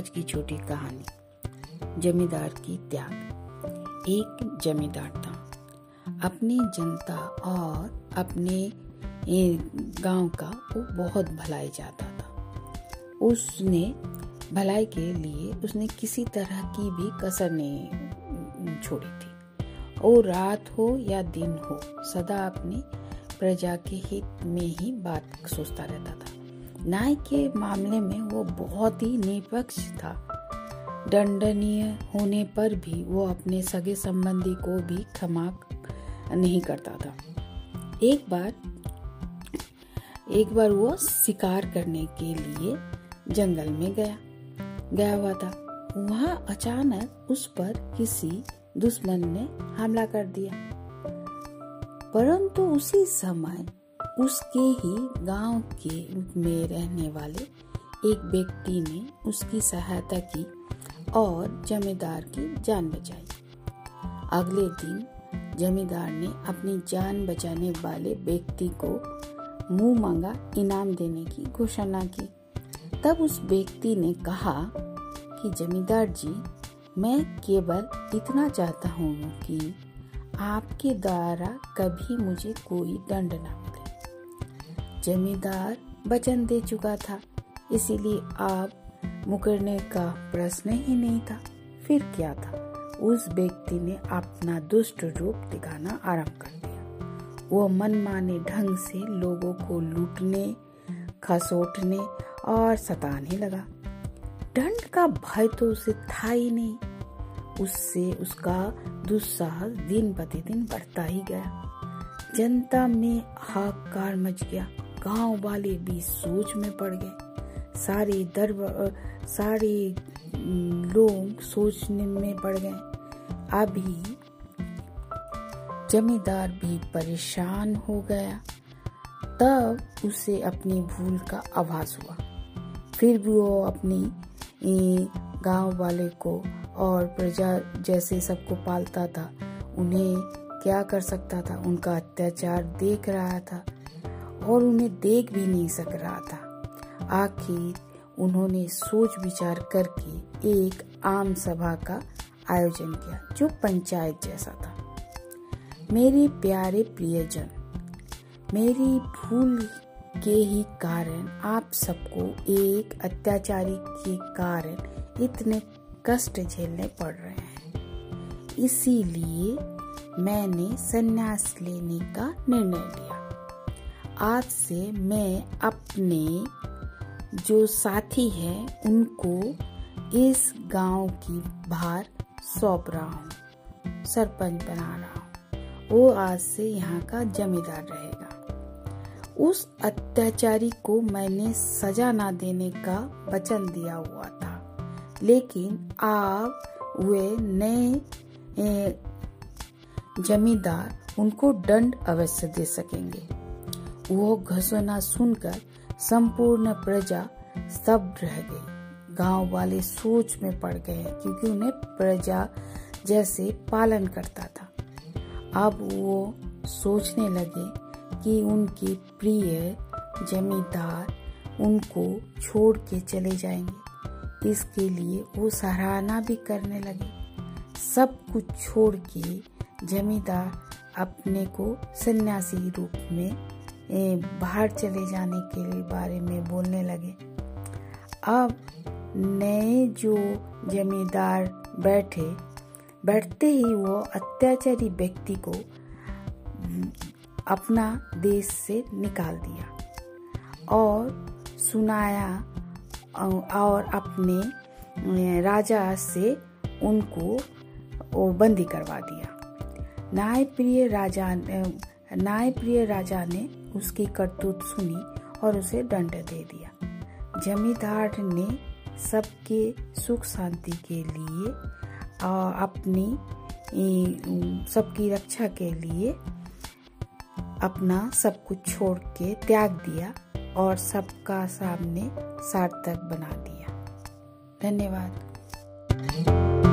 आज की छोटी कहानी, जमींदार की त्याग। एक जमींदार था। अपनी जनता और अपने गाँव का वो बहुत भलाई चाहता था। उसने भलाई के लिए उसने किसी तरह की भी कसर नहीं छोड़ी थी। वो रात हो या दिन हो, सदा अपनी प्रजा के हित में ही बात सोचता रहता था। न्याय के मामले में वो बहुत ही निष्पक्ष था। दंडनीय होने पर भी वो अपने सगे संबंधी को भी क्षमा नहीं करता था। एक बार एक बार वो शिकार करने के लिए जंगल में गया गया हुआ था। वहाँ अचानक उस पर किसी दुश्मन ने हमला कर दिया। परंतु उसी समय उसके ही गाँव के में रहने वाले एक व्यक्ति ने उसकी सहायता की और जमींदार की जान बचाई। अगले दिन जमींदार ने अपनी जान बचाने वाले व्यक्ति को मुँह मांगा, इनाम देने की घोषणा की। तब उस व्यक्ति ने कहा कि, जमींदार जी, मैं केवल इतना चाहता हूँ कि आपके द्वारा कभी मुझे कोई दंड न जमींदार वचन दे चुका था। इसीलिए आप मुकरने का प्रश्न ही नहीं था। फिर क्या था? उस व्यक्ति ने अपना दुष्ट रूप दिखाना आरंभ कर दिया। वो मनमाने ढंग से लोगों को लूटने, खसोटने और सताने लगा। दंड का भय तो उसे था ही नहीं। उससे उसका दुस्साहस दिन प्रतिदिन बढ़ता ही गया। जनता में हाकार मच गया। गाँव वाले भी सोच में पड़ गए। सारे दर, सारे लोग सोचने में पड़ गए। अभी जमींदार भी परेशान हो गया। तब उसे अपनी भूल का आभास हुआ। फिर भी वो अपनी गाँव वाले को और प्रजा जैसे सबको पालता था। उन्हें क्या कर सकता था? उनका अत्याचार देख रहा था। और उन्हें देख भी नहीं सक रहा था। आखिर उन्होंने सोच विचार करके एक आम सभा का आयोजन किया, जो पंचायत जैसा था। मेरे प्यारे प्रियजन, मेरी भूल के ही कारण आप सबको एक अत्याचारी के कारण इतने कष्ट झेलने पड़ रहे हैं। इसीलिए मैंने संन्यास लेने का निर्णय लिया। आज से मैं अपने जो साथी हैं, उनको इस गाँव की भार सौंप रहा हूँ, सरपंच बना रहा हूँ। वो आज से यहाँ का जमींदार रहेगा। उस अत्याचारी को मैंने सजा ना देने का वचन दिया हुआ था, लेकिन आप वे नए जमींदार उनको दंड अवश्य दे सकेंगे। वो घोषणा सुनकर संपूर्ण प्रजा स्तब्ध रह गई। गाँव वाले सोच में पड़ गए क्योंकि उन्हें प्रजा जैसे पालन करता था। अब वो सोचने लगे कि उनके प्रिय जमींदार उनको छोड़ के चले जाएँगे। इसके लिए वो सराहना भी करने लगे। सब कुछ छोड़ के जमींदार अपने को सन्यासी रूप में बाहर चले जाने के लिए बारे में बोलने लगे। अब नए जो जमींदार बैठे, बैठते ही वो अत्याचारी व्यक्ति को अपना देश से निकाल दिया और सुनाया और अपने राजा से उनको बंदी करवा दिया। न्याय प्रिय राजा न्याय प्रिय राजा ने उसकी करतूत सुनी और उसे दंड दे दिया। जमींदार ने सबके सुख शांति के लिए अपनी सबकी रक्षा के लिए अपना सब कुछ छोड़ के त्याग दिया और सबका सामने सार्थक बना दिया। धन्यवाद।